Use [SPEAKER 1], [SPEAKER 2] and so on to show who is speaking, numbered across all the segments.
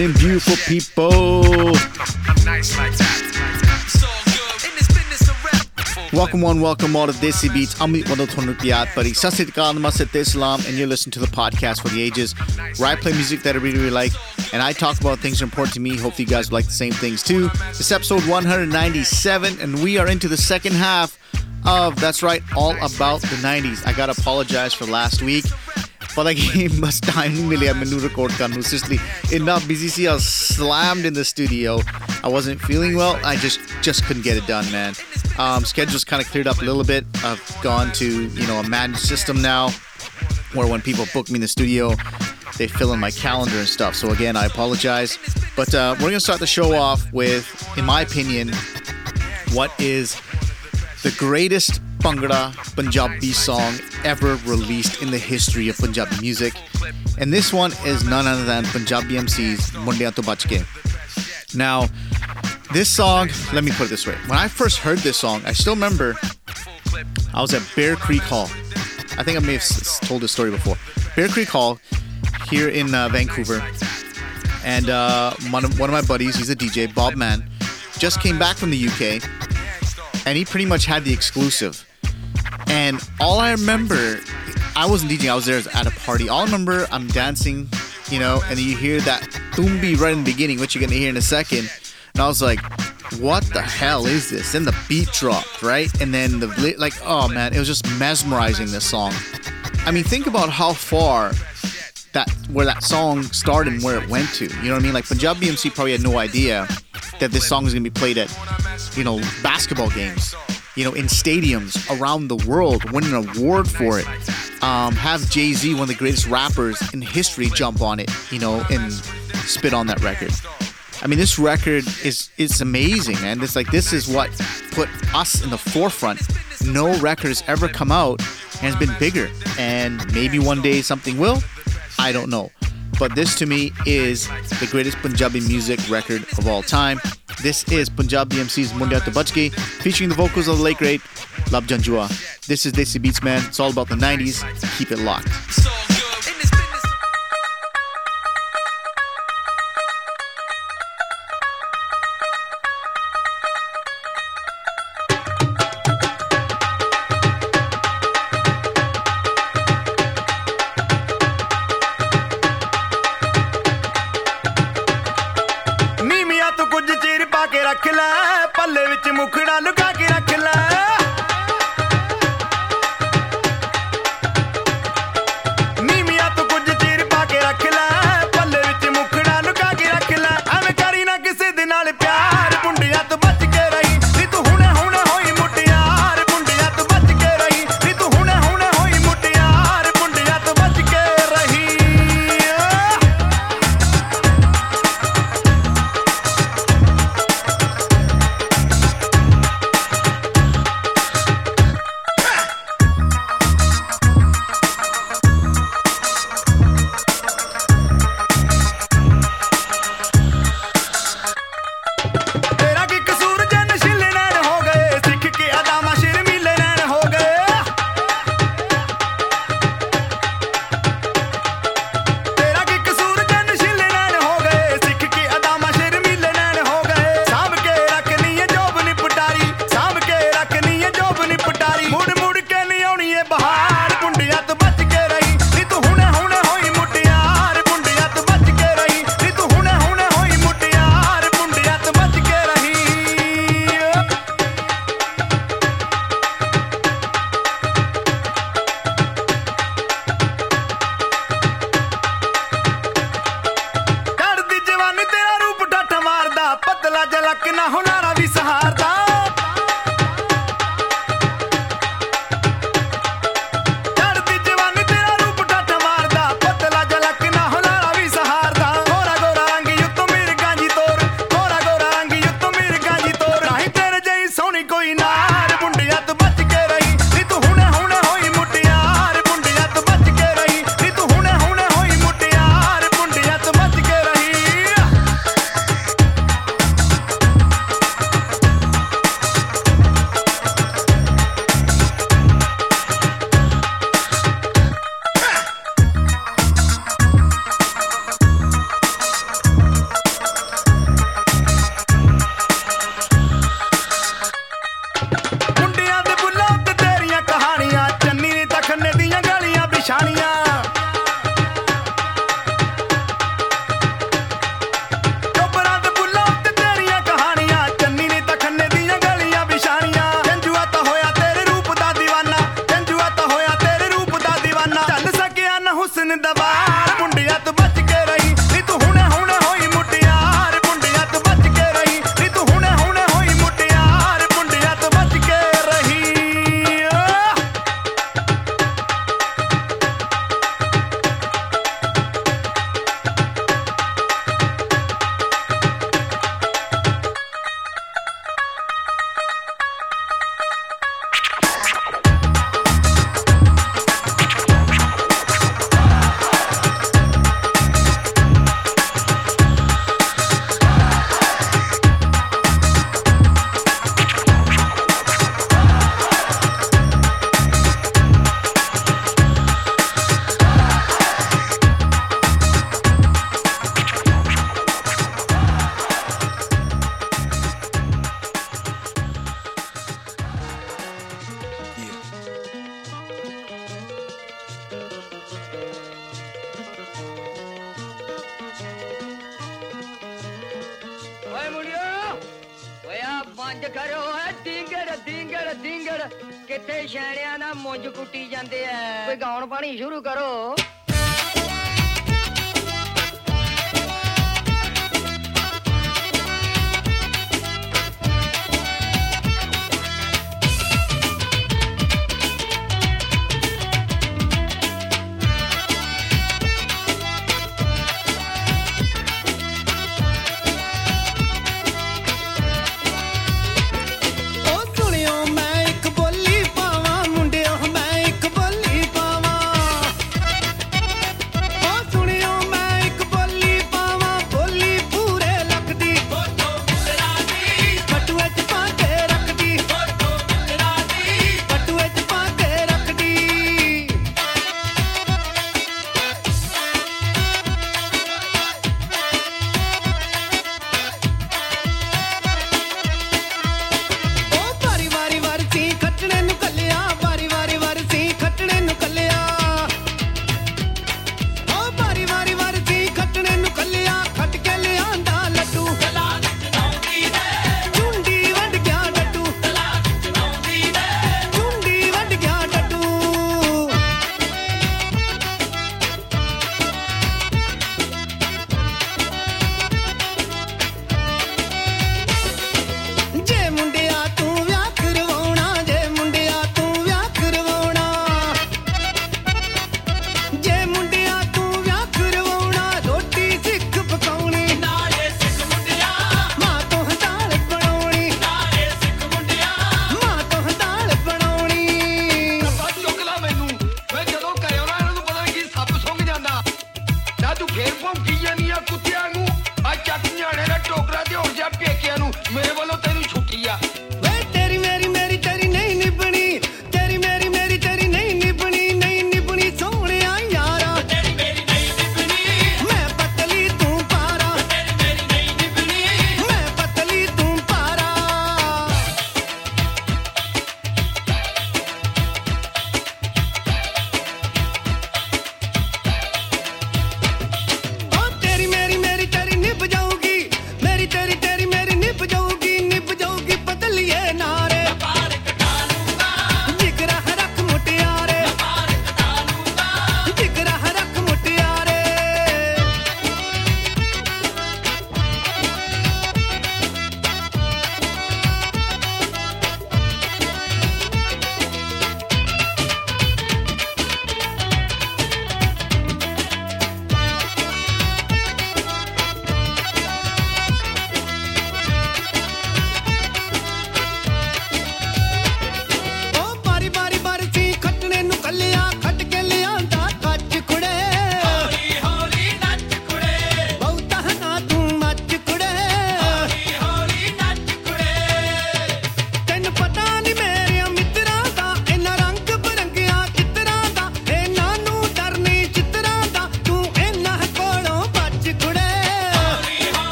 [SPEAKER 1] Of beautiful people? Welcome one, welcome all to Desi Beats. I'm Wado Tonukiat, buddy. Sasit Kalmasit Islam, and you're listening to the podcast for the ages, where I play music that I really, really like, and I talk about things important to me. Hopefully, you guys like the same things too. This episode 197, and we are into the second half of that's right, all about the 90s. I gotta apologize for last week. ਪਤਾ ਕਿ ਬਸ time ਨਹੀਂ ਮਿਲਿਆ ਮੈਨੂੰ record ਕਰਨ ਨੂੰ Sicily ਇੰਨਾ busy ਸੀ ਆ slammed in the studio. I wasn't feeling well. I just just couldn't get it done, man. Um, schedule's kind of cleared up a little bit. I've gone to you know a managed system now, where when people book me in the studio, they fill in my calendar and stuff. So again, I apologize. But uh, we're gonna start the show off with, in my opinion, what is the greatest Bhangra Punjabi song ever released in the history of Punjabi music. And this one is none other than Punjabi MC's Mundian To Bach Ke. Now, this song, let me put it this way. When I first heard this song, I still remember I was at Bear Creek Hall. I think I may have told this story before. Bear Creek Hall here in uh, Vancouver. And uh, one, of, one of my buddies, he's a DJ, Bob Mann, just came back from the UK and he pretty much had the exclusive. And all I remember, I wasn't DJing, I was there at a party. All I remember, I'm dancing, you know, and you hear that tumbi right in the beginning, which you're gonna hear in a second. And I was like, what the hell is this? Then the beat dropped, right? And then the, like, oh man, it was just mesmerizing this song. I mean, think about how far that where that song started and where it went to. You know what I mean? Like Punjabi MC probably had no idea that this song is gonna be played at, you know, basketball games, you know, in stadiums around the world, win an award for it. Um, have Jay Z, one of the greatest rappers in history, jump on it, you know, and spit on that record. I mean, this record is it's amazing, man. It's like this is what put us in the forefront. No record has ever come out and has been bigger, and maybe one day something will. I don't know. But this to me is the greatest Punjabi music record of all time. This is Punjabi MC's Mundian To Bach featuring the vocals of the late great Labh Janjua. This is Desi Beats Man. It's all about the 90s. Keep it locked.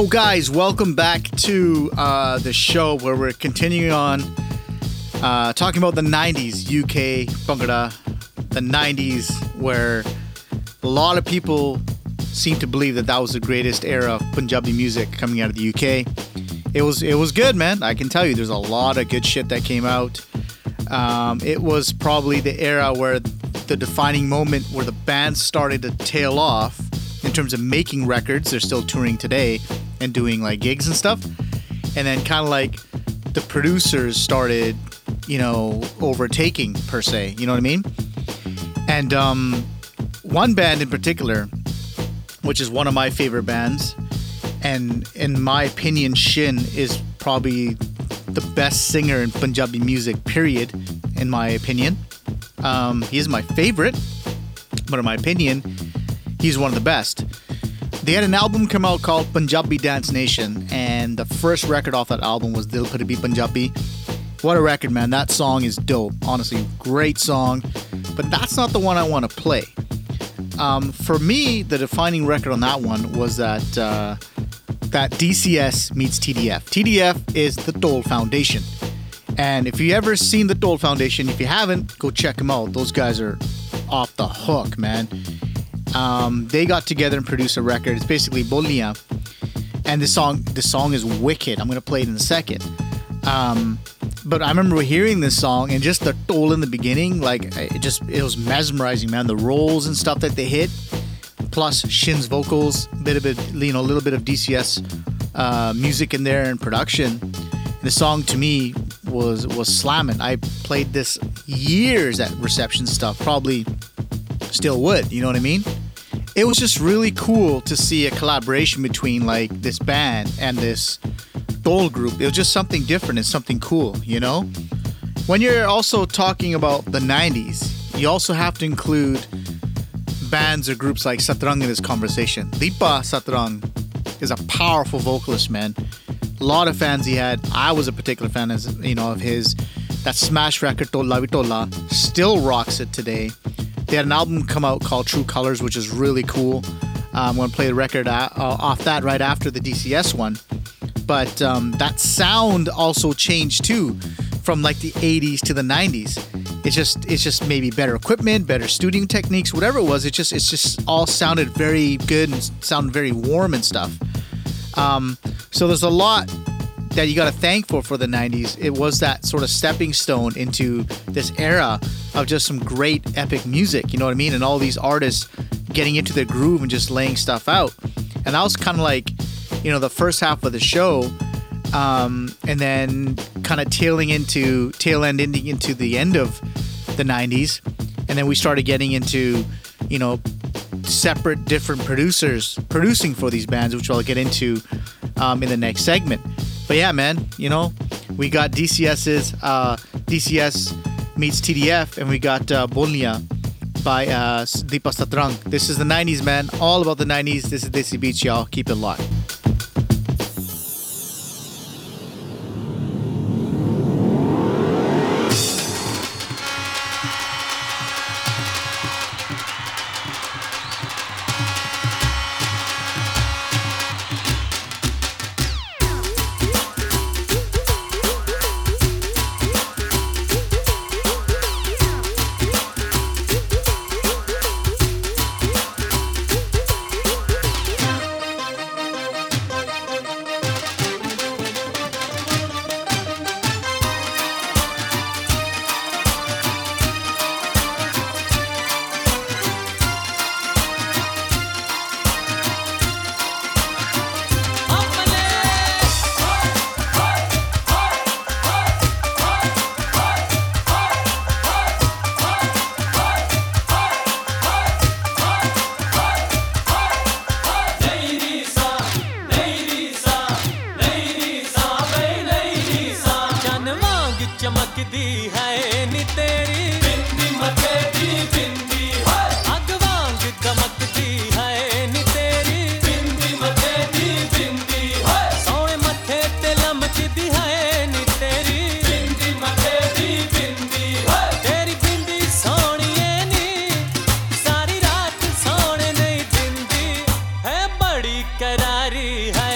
[SPEAKER 1] So, guys, welcome back to uh, the show where we're continuing on uh, talking about the 90s UK Bhangra, the 90s where a lot of people seem to believe that that was the greatest era of Punjabi music coming out of the UK. It was it was good, man. I can tell you, there's a lot of good shit that came out. Um, it was probably the era where the defining moment where the band started to tail off in terms of making records. They're still touring today and doing like gigs and stuff. And then kind of like the producers started, you know, overtaking per se. You know what I mean? And um, one band in particular, which is one of my favorite bands, and in my opinion, Shin is probably the best singer in Punjabi music, period, in my opinion. Um, he is my favorite, but in my opinion, he's one of the best. They had an album come out called Punjabi Dance Nation, and the first record off that album was Dil Par Bhi Punjabi. What a record, man. That song is dope. Honestly, great song. But that's not the one I want to play. Um, for me, the defining record on that one was that uh, that DCS meets TDF. TDF is the Dhol Foundation. And if you ever seen the Dhol Foundation, if you haven't, go check them out. Those guys are off the hook, man. Um, they got together and produced a record. It's basically Bolia, and the song the song is wicked. I'm gonna play it in a second. Um, but I remember hearing this song and just the toll in the beginning, like it just it was mesmerizing, man. The rolls and stuff that they hit, plus Shin's vocals, bit of you know, a little bit of DCS uh, music in there and production. And the song to me was was slamming. I played this years at reception stuff, probably still would. You know what I mean? It was just really cool to see a collaboration between like this band and this Dhol group. It was just something different and something cool, you know? When you're also talking about the 90s, you also have to include bands or groups like Satrang in this conversation. Deepa Satrang is a powerful vocalist, man. A lot of fans he had. I was a particular fan, as you know, of his. That smash record Tola Vitola still rocks it today. They had an album come out called True Colors, which is really cool. I'm going to play the record uh, off that right after the DCS one. But um, that sound also changed too, from like the 80s to the 90s. It's just it's just maybe better equipment, better studio techniques, whatever it was. It just it's just all sounded very good and sounded very warm and stuff. Um, so there's a lot that you got to thank for for the 90s. It was that sort of stepping stone into this era of just some great epic music, you know what I mean? And all these artists getting into their groove and just laying stuff out. And that was kind of like, you know, the first half of the show. Um, and then kind of tailing into tail end ending into the end of the 90s and then we started getting into you know separate different producers producing for these bands which i'll get into um, in the next segment but yeah man you know we got dcs's uh, dcs meets tdf and we got uh, Bolnia by uh, deepa this is the 90s man. All about the 90s this is desi beats y'all. Keep it locked
[SPEAKER 2] करारी है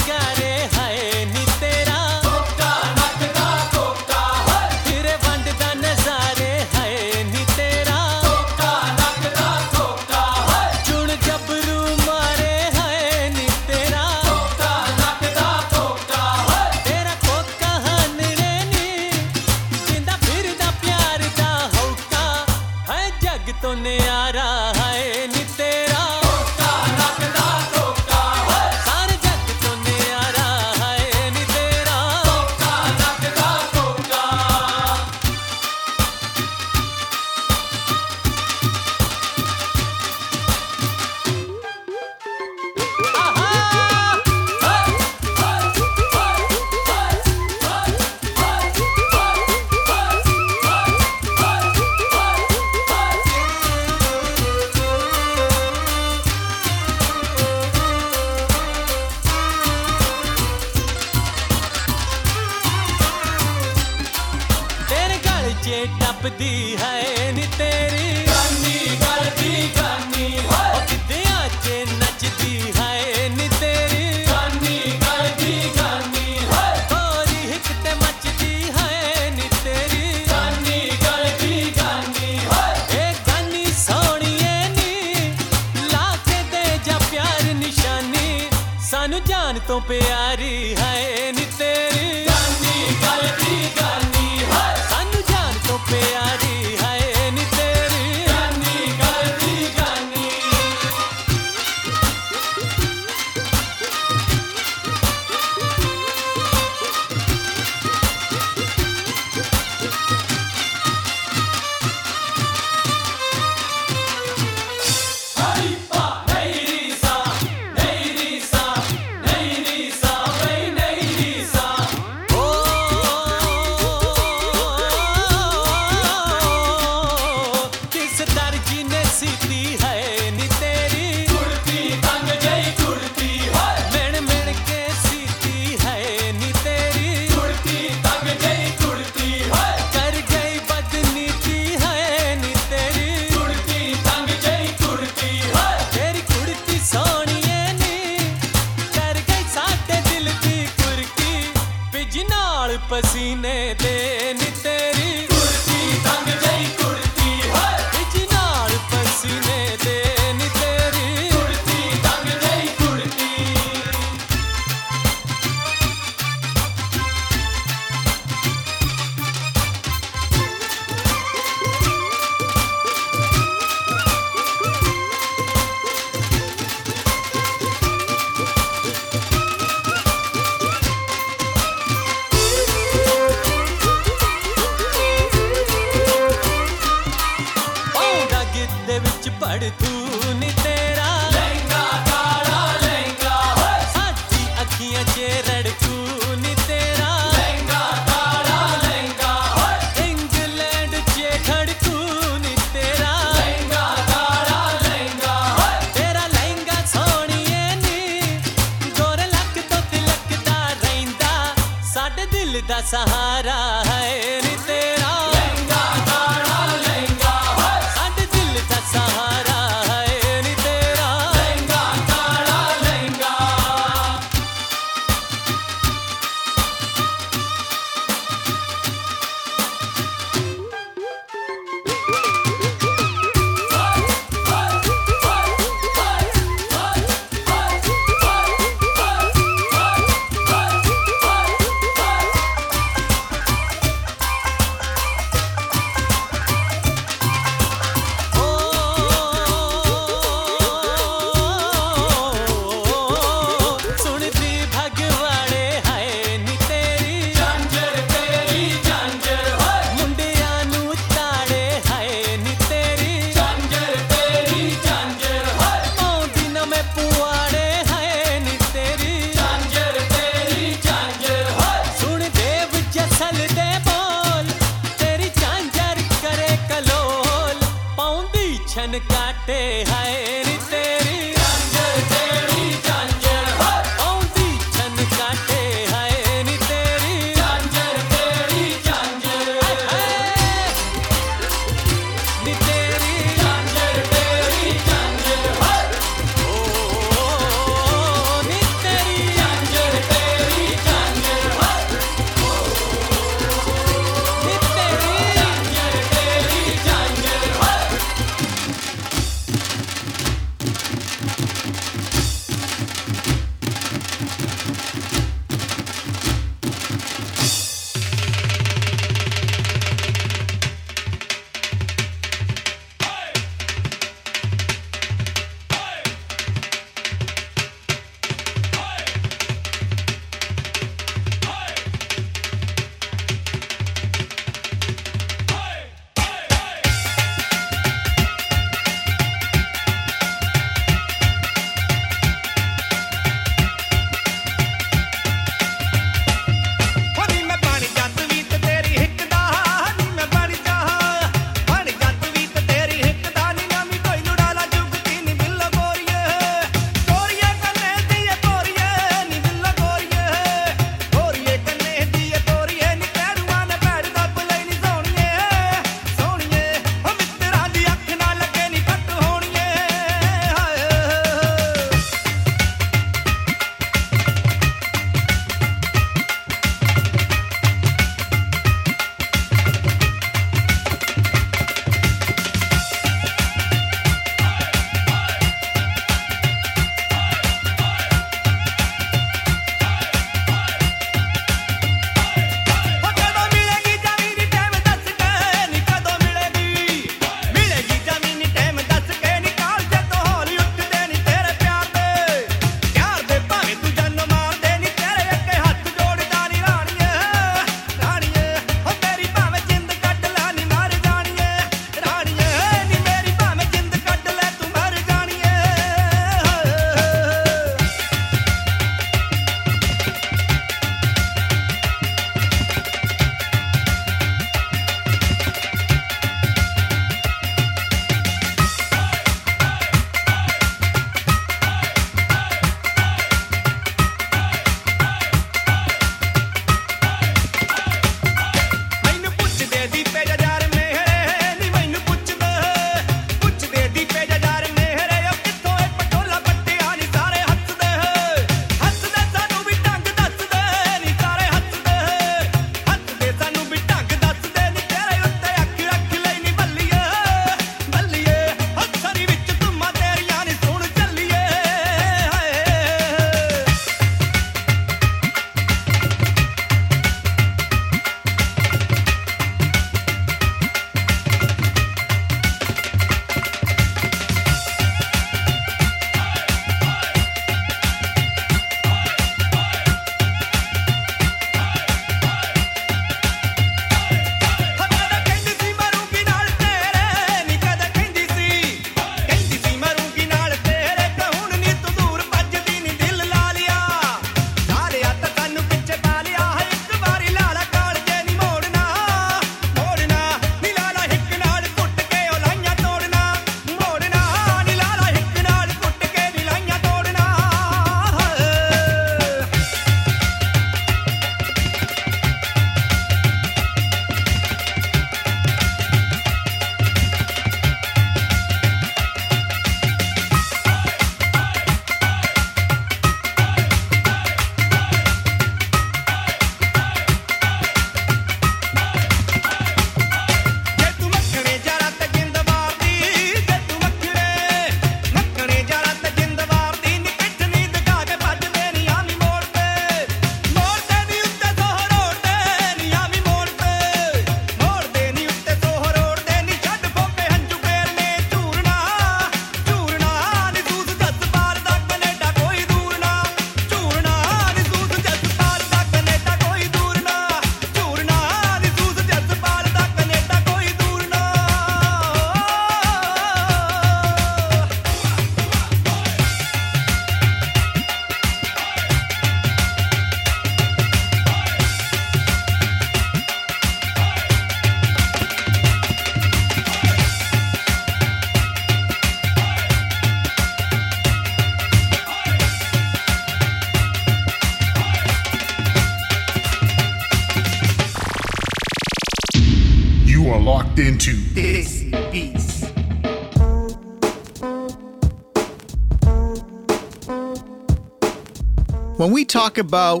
[SPEAKER 1] talk about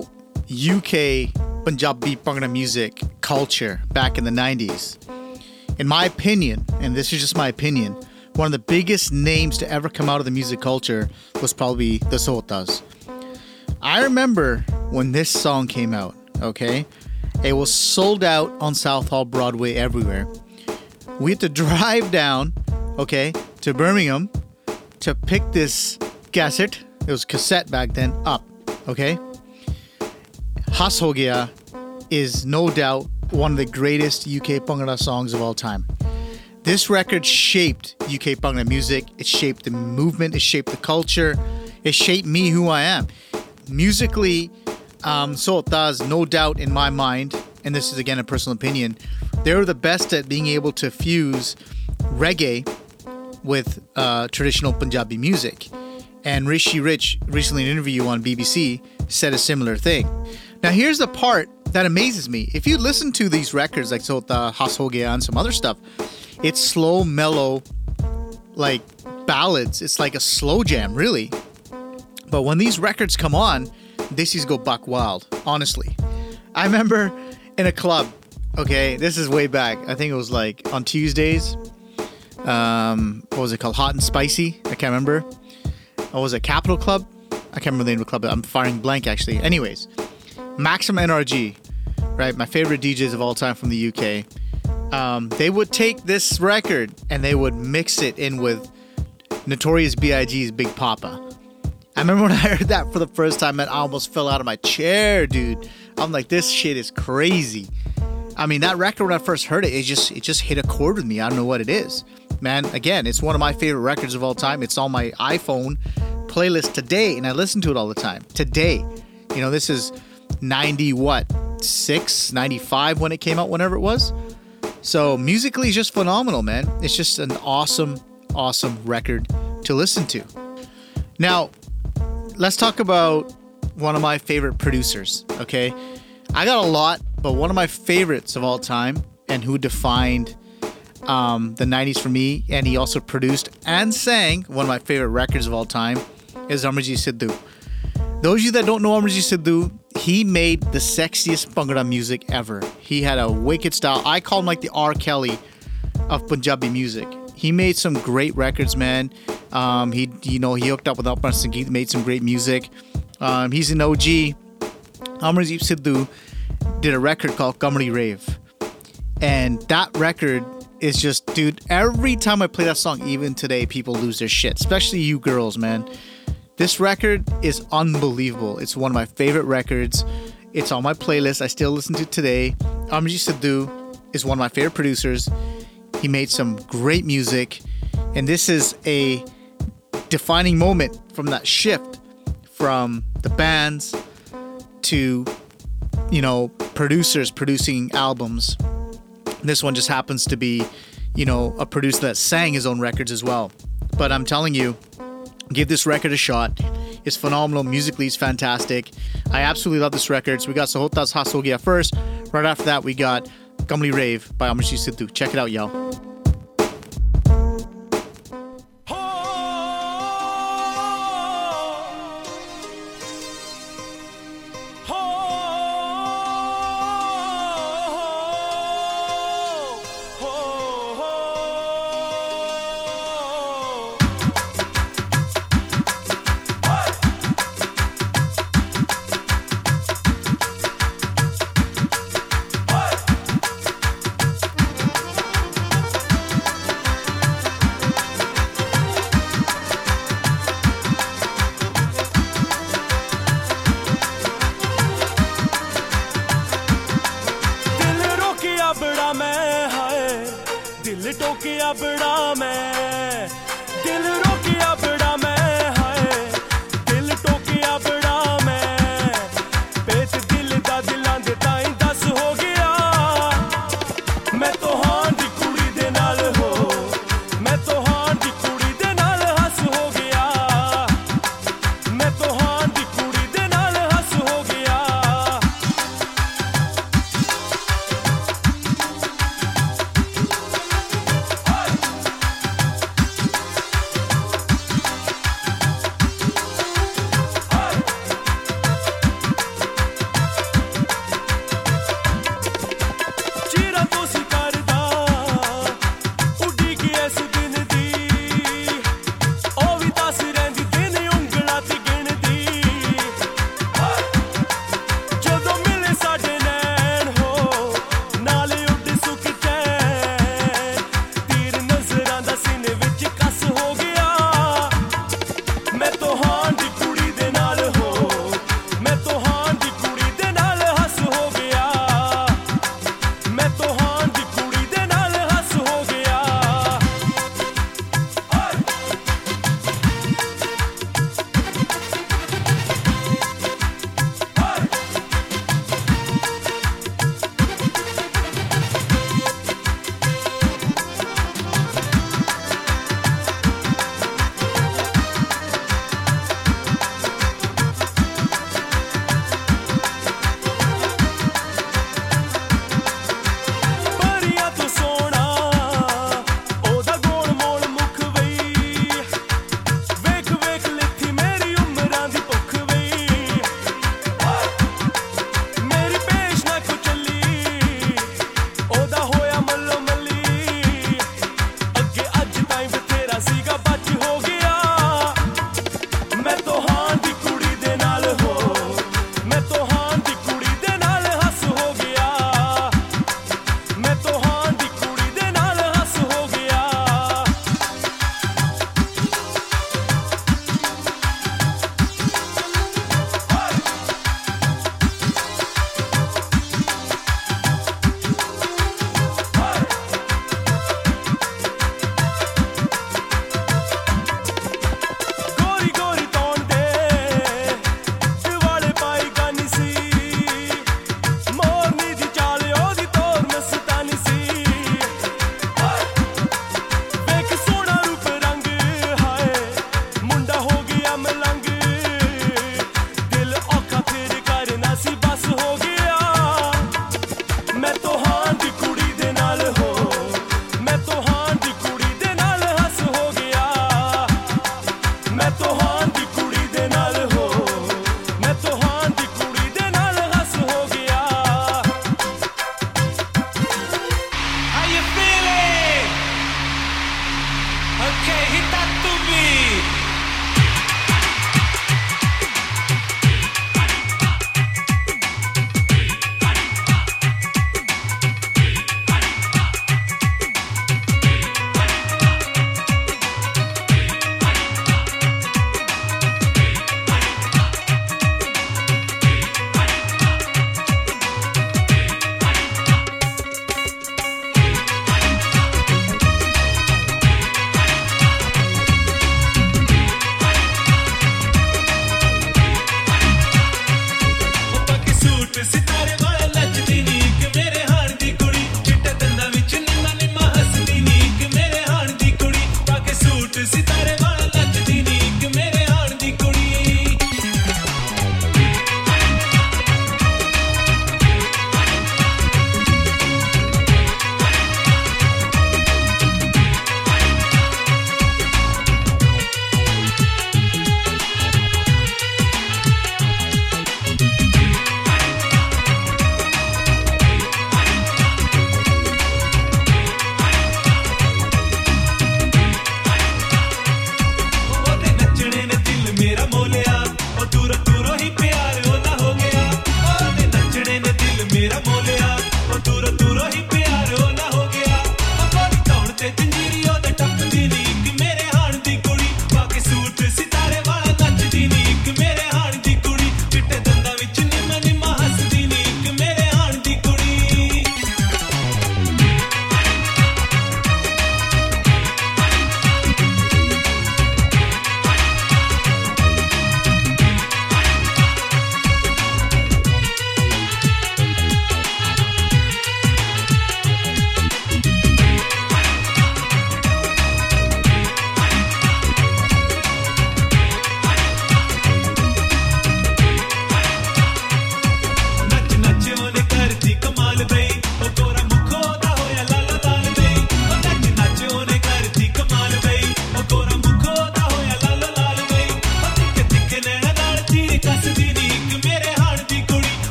[SPEAKER 1] UK Punjabi Bhangra music culture back in the 90s, in my opinion, and this is just my opinion, one of the biggest names to ever come out of the music culture was probably the Sahotas. I remember when this song came out, okay? It was sold out on Southall Broadway everywhere. We had to drive down, okay, to Birmingham to pick this cassette. It was cassette back then, up, okay? Hass Hogia is no doubt one of the greatest UK Bhangra songs of all time. This record shaped UK Bhangra music. It shaped the movement. It shaped the culture. It shaped me, who I am. Musically, um, no doubt in my mind, and this is again a personal opinion, they're the best at being able to fuse reggae with uh, traditional Punjabi music. And Rishi Rich, recently in an interview on BBC, said a similar thing. Now, here's the part that amazes me. If you listen to these records, like Sota, Has Ho and some other stuff, it's slow, mellow, like ballads. It's like a slow jam, really. But when these records come on, Desi's go buck wild, honestly. I remember in a club, okay, this is way back. I think it was like on Tuesdays. Um, what was it called? Hot and Spicy? I can't remember. Or was it Capital Club? I can't remember the name of the club. I'm firing blank actually. Anyways, Maximum NRG, right? My favorite DJs of all time from the UK. Um, they would take this record and they would mix it in with Notorious B.I.G.'s Big Poppa. I remember when I heard that for the first time, and I almost fell out of my chair, dude. I'm like, this shit is crazy. I mean, that record when I first heard it, it just it just hit a chord with me. I don't know what it is, man. Again, it's one of my favorite records of all time. It's on my iPhone playlist today, and I listen to it all the time. Today, you know, this is 90 what six 95 when it came out, whenever it was. So musically, it's just phenomenal, man. It's just an awesome, awesome record to listen to. Now, let's talk about one of my favorite producers. Okay, I got a lot, but one of my favorites of all time, and who defined um, the '90s for me, and he also produced and sang one of my favorite records of all time, is Amarjit Sidhu. Those of you that don't know Amarjit Sidhu, he made the sexiest Bhangra music ever. He had a wicked style. I call him like the R. Kelly of Punjabi music. He made some great records, man. Um, he, you know, he hooked up with Apna Sangeet, made some great music. Um, he's an OG. Amarjit Sidhu did a record called Kamlee Rave. And that record is just, dude, every time I play that song, even today, people lose their shit, especially you girls, man. This record is unbelievable. It's one of my favorite records. It's on my playlist. I still listen to it today. Amarjit Sidhu is one of my favorite producers. He made some great music. And this is a defining moment from that shift from the bands to, you know, producers producing albums. This one just happens to be, you know, a producer that sang his own records as well. But I'm telling you, give this record a shot. It's phenomenal. Musically, it's fantastic. I absolutely love this record. So we got Sahotas Hass Hogia first. Right after that, we got Kamlee Rave by Amarjit Sidhu. Check it out, y'all.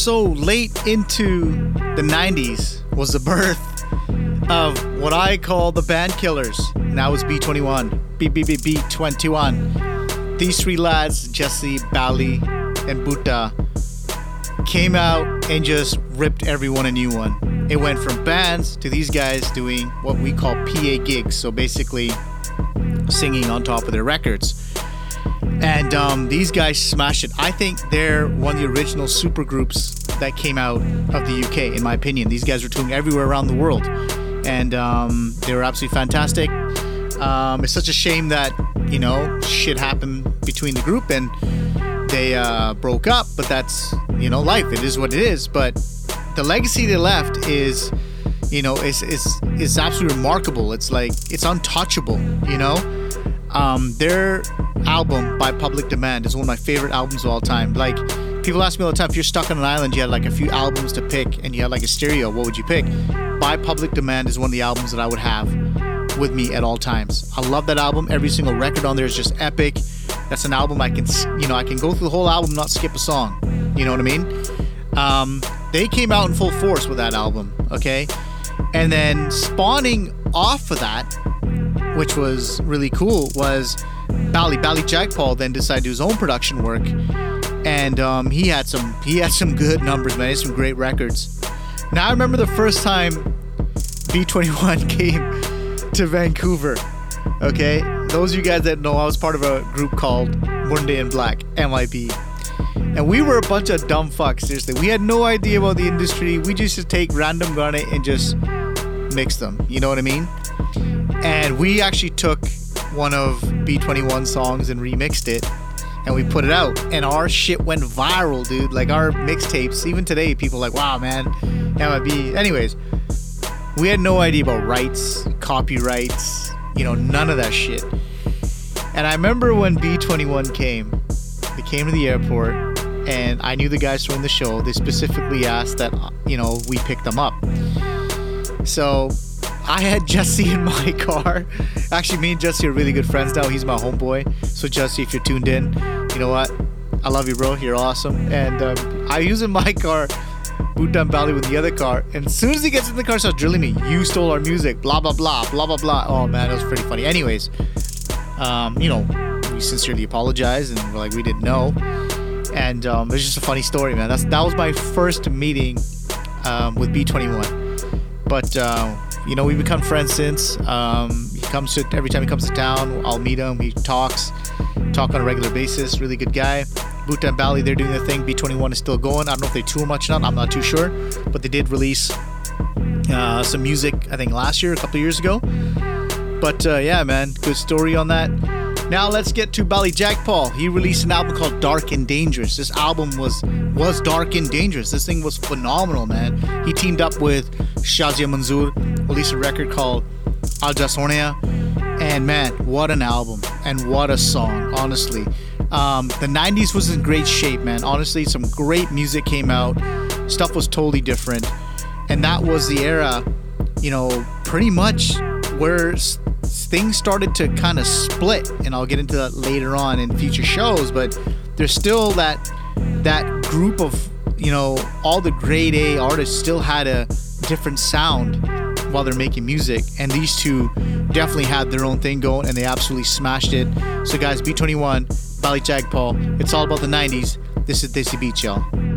[SPEAKER 1] So late into the 90s was the birth of what I call the band killers. Now it's B21. B B B B21. These three lads, Jesse, Bally, and Bhota, came out and just ripped everyone a new one. It went from bands to these guys doing what we call PA gigs. So basically, singing on top of their records. And um, these guys smashed it. I think they're one of the original super groups that came out of the UK, in my opinion. These guys were touring everywhere around the world, and um, they were absolutely fantastic. Um, it's such a shame that you know shit happened between the group and they uh, broke up, but that's you know life. It is what it is. But the legacy they left is, you know, is is is absolutely remarkable. It's like it's untouchable. You know, um, their album by Public Demand is one of my favorite albums of all time. Like people ask me all the time, if you're stuck on an island, you had like a few albums to pick, and you had like a stereo, what would you pick? By Public Demand is one of the albums that I would have with me at all times. I love that album. Every single record on there is just epic. That's an album I can, you know, I can go through the whole album, not skip a song. You know what I mean? Um, they came out in full force with that album, okay? And then spawning off of that, which was really cool, was Bally. Bally Jagpal then decided to do his own production work, and um, he had some he had some good numbers, man. He had some great records. Now I remember the first time B21 came to Vancouver. Okay, those of you guys that know, I was part of a group called Monday in Black (MIB), and we were a bunch of dumb fucks. Seriously, we had no idea about the industry. We just used to take random garnet and just mix them. You know what I mean? And we actually took one of B21 songs and remixed it and we put it out. And our shit went viral dude. Like our mixtapes even today people like wow man MIB anyways we had no idea about rights copyrights you know none of that shit. And I remember when B21 came they came to the airport and I knew the guys from the show. They specifically asked that you know we pick them up. So I had Jesse in my car. Actually, me and Jesse are really good friends now. He's my homeboy. So, Jesse, if you're tuned in, you know what? I love you, bro. You're awesome. And um, I use in my car boot down Bally with the other car. And as soon as he gets in the car, starts drilling me. You stole our music. Blah blah blah. Blah blah blah. Oh man, it was pretty funny. Anyways, um, you know, we sincerely apologize and we're like we didn't know. And um, it's just a funny story, man. That's that was my first meeting um, with B21. But uh, you know, we've become friends since. Um, he comes to every time he comes to town, I'll meet him. He talks, talk on a regular basis. Really good guy. Bhota and Bally, they're doing their thing. B21 is still going. I don't know if they tour much or not. I'm not too sure, but they did release uh, some music. I think last year, a couple years ago. But uh, yeah, man, good story on that. Now let's get to Bally Jagpal. He released an album called Dark and Dangerous. This album was was dark and dangerous. This thing was phenomenal, man. He teamed up with Shazia Manzoor, released a record called Aaja Sohneya. And man, what an album and what a song, honestly. Um, the 90s was in great shape, man. Honestly, some great music came out. Stuff was totally different. And that was the era, you know, pretty much where things started to kind of split. And I'll get into that later on in future shows, but there's still that that group of, you know, all the grade A artists still had a different sound while they're making music. And these two definitely had their own thing going and they absolutely smashed it. So, guys, B21, Bally Jagpal, it's all about the 90s. This is Desi Beats, y'all.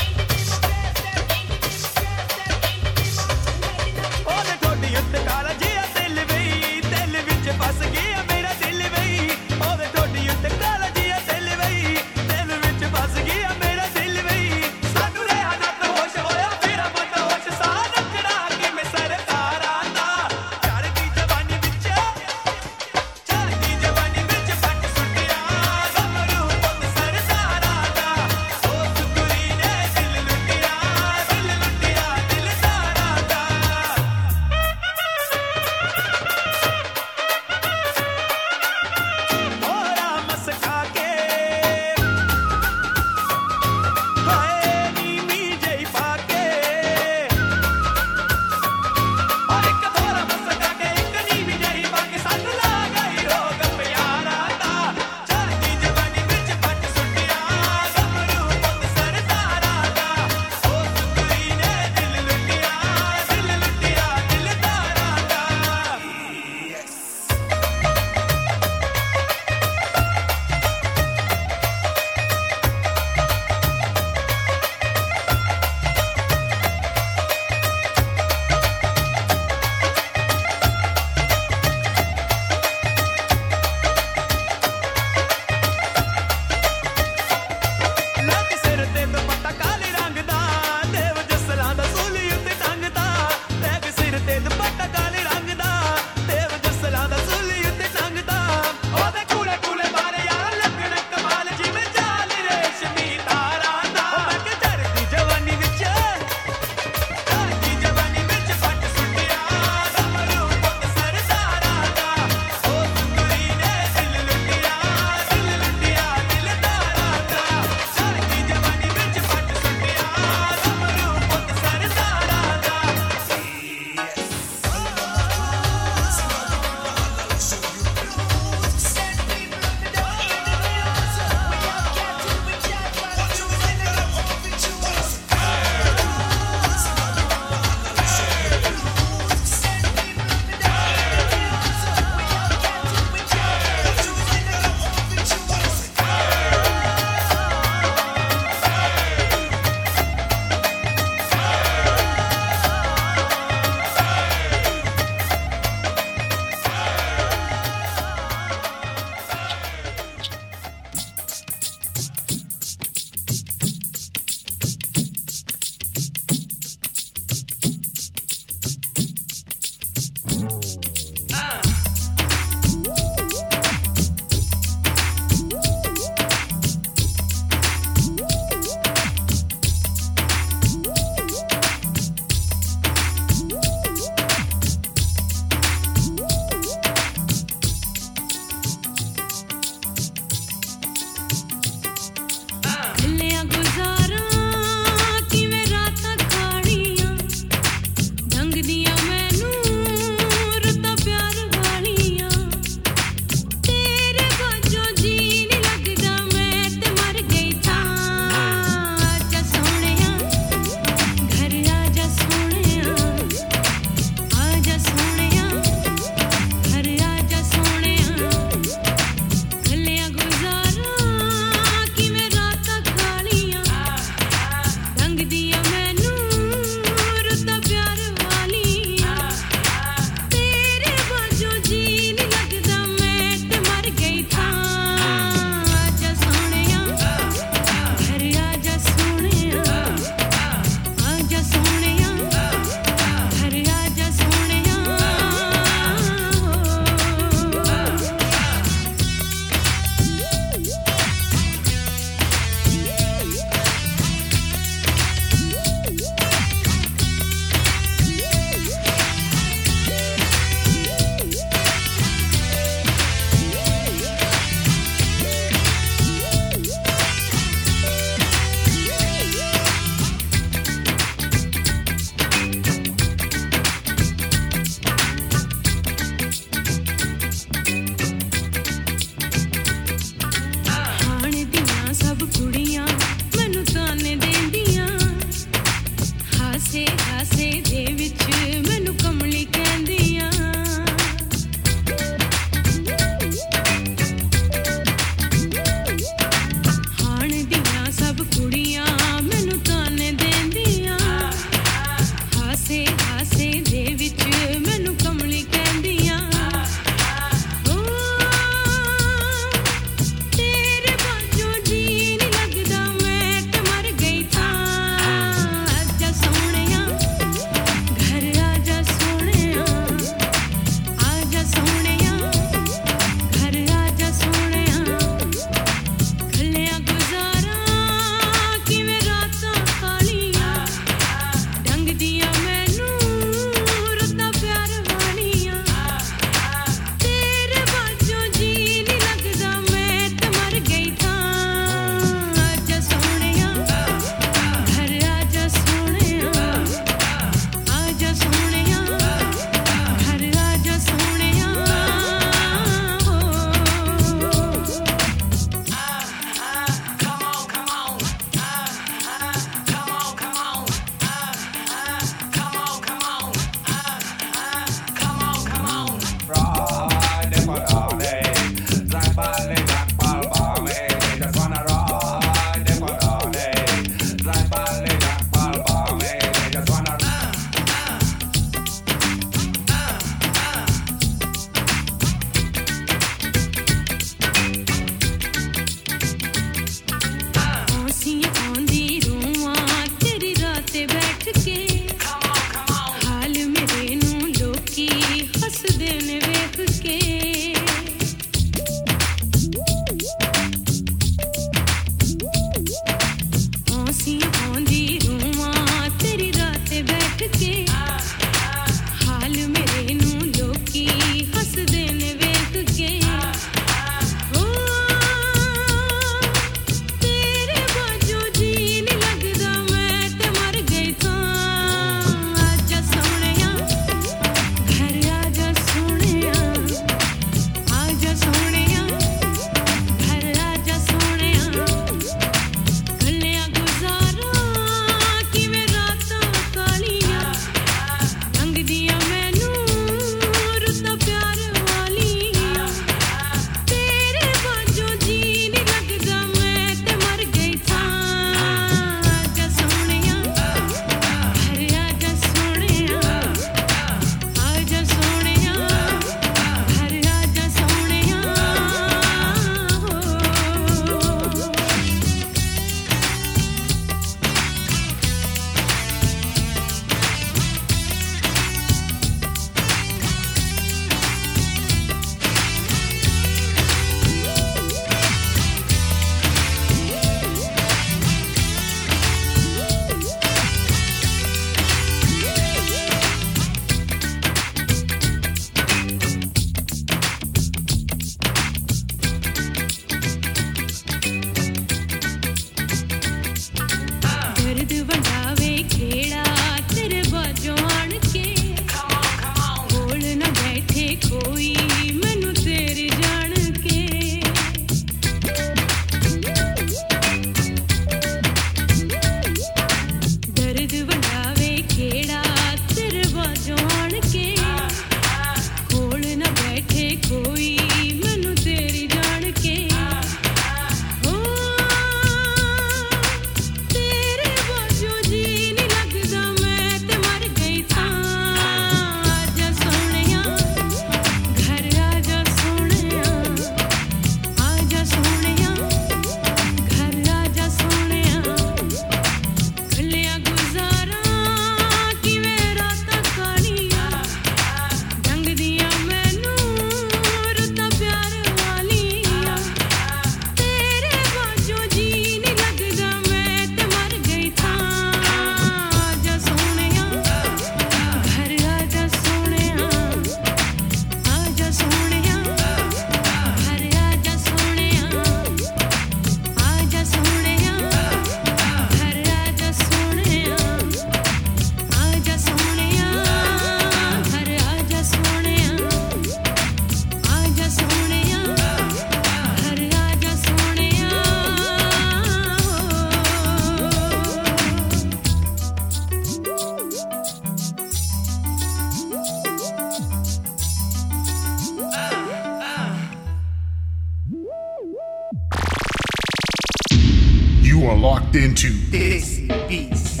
[SPEAKER 3] Into
[SPEAKER 1] Desi Beats.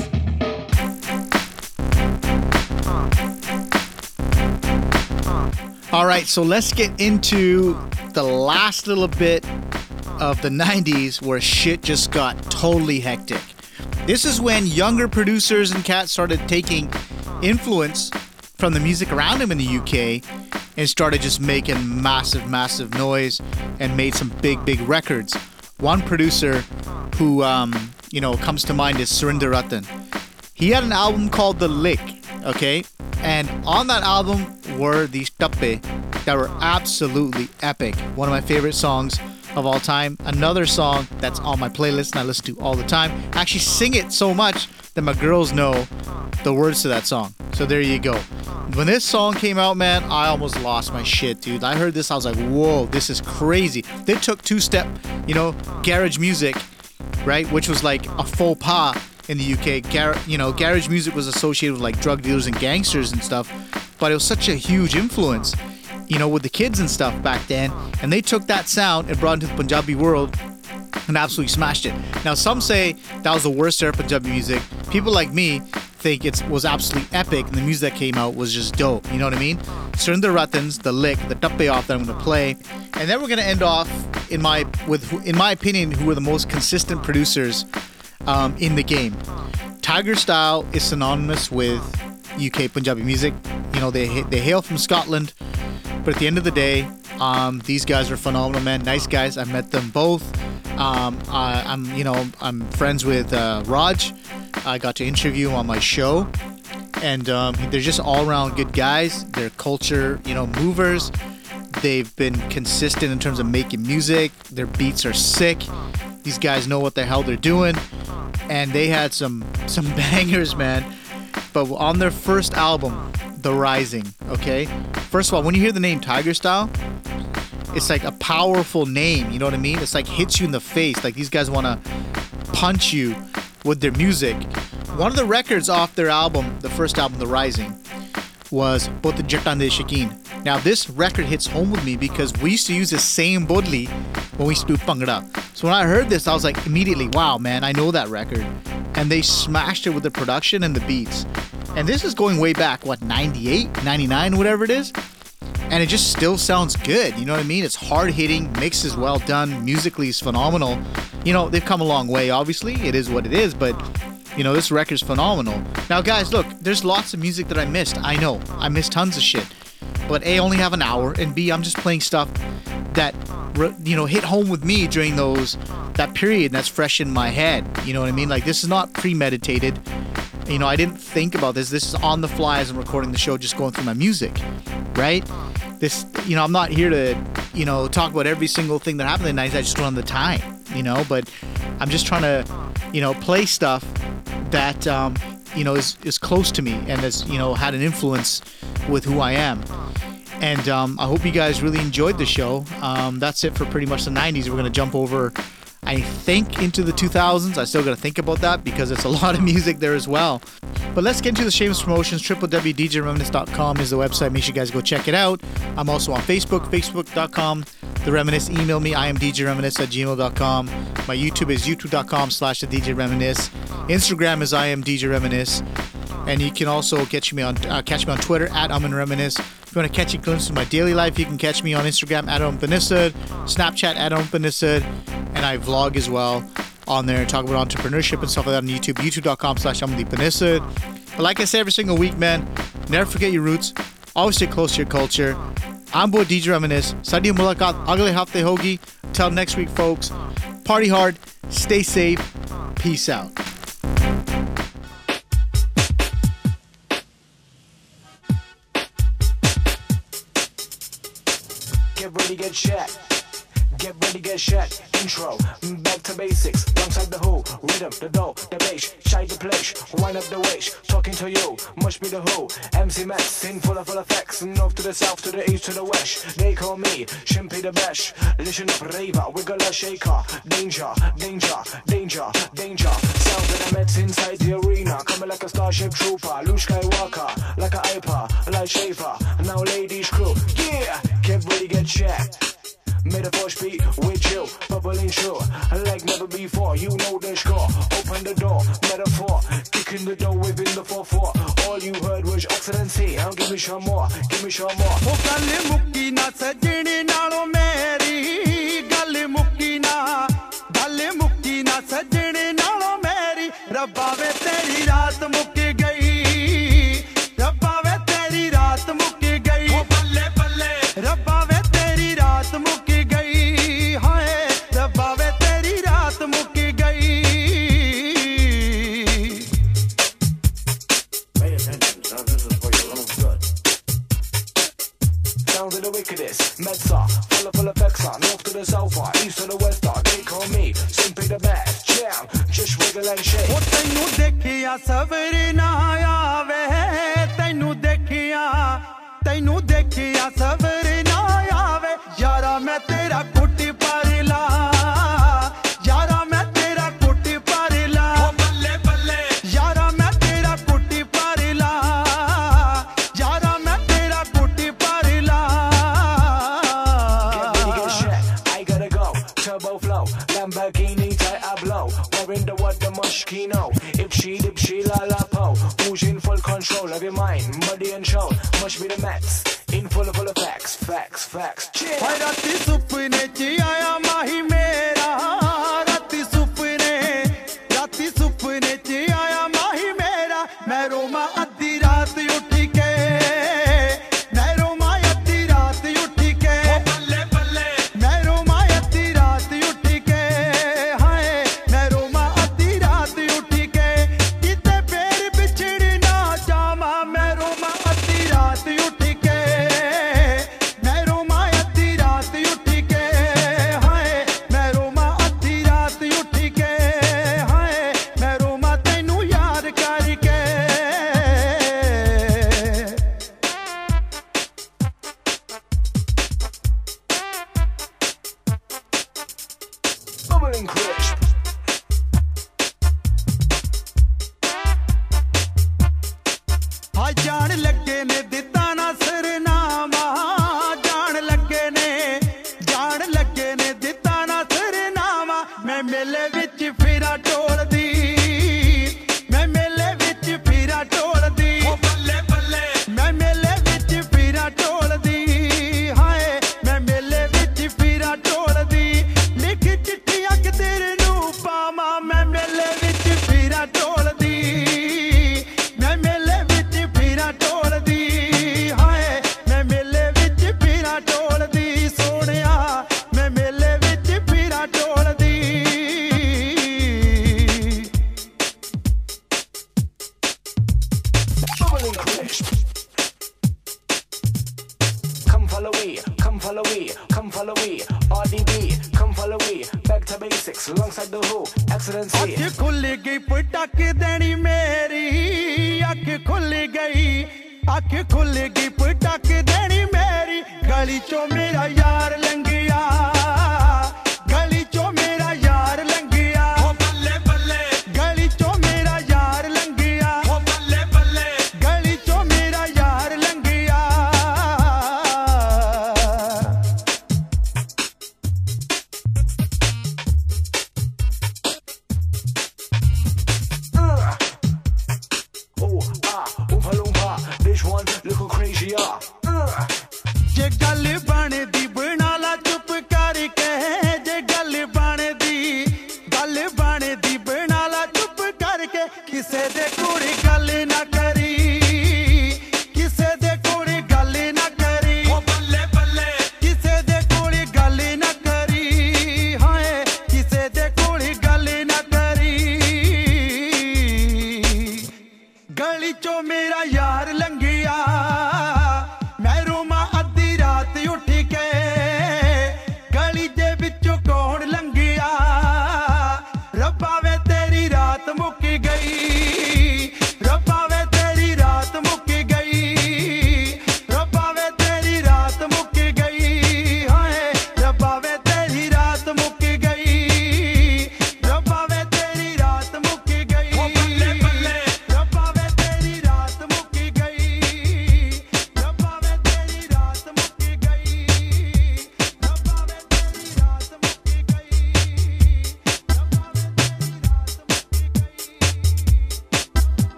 [SPEAKER 1] All right, so let's get into the last little bit of the 90s where shit just got totally hectic. This is when younger producers and cats started taking influence from the music around them in the UK and started just making massive, massive noise and made some big, big records. One producer who, um, you know, comes to mind is Surinder Rattan. He had an album called The Lick, okay? And on that album were these tappe that were absolutely epic. One of my favorite songs of all time. Another song that's on my playlist and I listen to all the time. I actually sing it so much that my girls know the words to that song. So there you go. When this song came out, man, I almost lost my shit, dude. I heard this, I was like, whoa, this is crazy. They took two step, you know, garage music, right? Which was like a faux pas in the UK. Gar- you know, garage music was associated with like drug dealers and gangsters and stuff, but it was such a huge influence, you know, with the kids and stuff back then. And they took that sound and brought it into the Punjabi world and absolutely smashed it. Now, some say that was the worst era of Punjabi music. People like me think it was absolutely epic, and the music that came out was just dope. You know what I mean? Surinder Rattan's The Lick, the tappe off that I'm to play, and then we're to end off in my with, in my opinion, who are the most consistent producers um, in the game. Tigerstyle is synonymous with UK Punjabi music. You know, they they hail from Scotland, but at the end of the day, um, these guys are phenomenal, man. Nice guys. I met them both. Um, I, I'm, you know, I'm friends with uh, Raj. I got to interview him on my show, and um, they're just all-around good guys. They're culture, you know, movers. They've been consistent in terms of making music. Their beats are sick. These guys know what the hell they're doing, and they had some some bangers, man. But on their first album, The Rising, okay. First of all, when you hear the name Tigerstyle, it's like a powerful name. You know what I mean? It's like hits you in the face. Like these guys want to punch you with their music. One of the records off their album, the first album, The Rising, was Both the Jattan Deh Shakeen. Now this record hits home with me because we used to use the same boli when we used to do Bhangra. So when I heard this, I was like immediately, wow, man, I know that record. And they smashed it with the production and the beats. And this is going way back, what, 98, 99, whatever it is? and it just still sounds good. You know what I mean? It's hard hitting, mix is well done, musically is phenomenal. You know, they've come a long way, obviously. It is what it is, but you know, this record's phenomenal. Now, guys, look, there's lots of music that I missed. I know, I missed tons of shit. But A, only have an hour, and B, I'm just playing stuff that, you know, hit home with me during those, that period that's fresh in my head. You know what I mean? Like, this is not premeditated. You know, I didn't think about this. This is on the fly as I'm recording the show, just going through my music, right? This, you know, I'm not here to, you know, talk about every single thing that happened the 90s. I just don't have the time, you know, but I'm just trying to, you know, play stuff that, um, you know, is, is close to me and has, you know, had an influence with who I am. And um, I hope you guys really enjoyed the show. Um, that's it for pretty much the 90s. We're going to jump over, I think, into the 2000s. I still got to think about that because it's a lot of music there as well. But let's get into the shameless promotions. www.djreminisce.com is the website. Make sure you guys go check it out. I'm also on Facebook, facebook.com. The Reminisce, email me. I am djreminisce at gmail.com. My YouTube is youtube.com slash the DJ Reminisce. Instagram is I am DJ Reminisce. And you can also catch me on uh, catch me on Twitter at Amen Reminisce. If you want to catch a glimpse of my daily life, you can catch me on Instagram at Amenpanesar, Snapchat at Amenpanesar, and I vlog as well on there and talk about entrepreneurship and stuff like that on YouTube, youtube.com slash Panesar. But like I say every single week, man, never forget your roots. Always stay close to your culture. I'm boy DJ Reminisce. Sadi mulaqat agle hafte hogi. Till next week, folks. Party hard, stay safe, peace out.
[SPEAKER 4] Get ready, get set. Get ready, get set. Intro, mm, back to basics. Alongside the who, rhythm, the dough, the bass, shine the place, wind up the waist. Talking to you, must be the who. MC Max, in full of full effects. North to the south, to the east, to the west. They call me Shimpy the Bash. Listen up, raver, wiggle a shaker. Danger, danger, danger, danger. Sound that I met inside the arena. Coming like a starship trooper. Luke Skywalker, like a hyper, like Schaefer. Now ladies crew, yeah. Get ready, get checked. Metaphor speed, we chill, bubbling sure. Like never before, you know the score. Open the door, metaphor. Kicking the door within the 4-4. All you heard was excellency. Now give me some more, give me some more.
[SPEAKER 5] ਰੱਬਾ ਵੇ
[SPEAKER 4] to the south, east to the west, far they call me simply the best. Jam, just wiggle and shake.
[SPEAKER 5] ਉਹ dekhiya ਦੇਖਿਆ na ya ve, ਤੈਨੂੰ dekhiya, ਤੈਨੂੰ dekhiya ਸਬਰ
[SPEAKER 4] push me the max. In full of full of facts, facts, facts.
[SPEAKER 5] Why
[SPEAKER 4] not be super?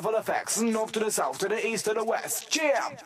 [SPEAKER 4] Full effects. North to the south, to the east, to the west. Jam!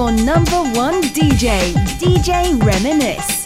[SPEAKER 6] Your number one DJ, DJ Reminisce.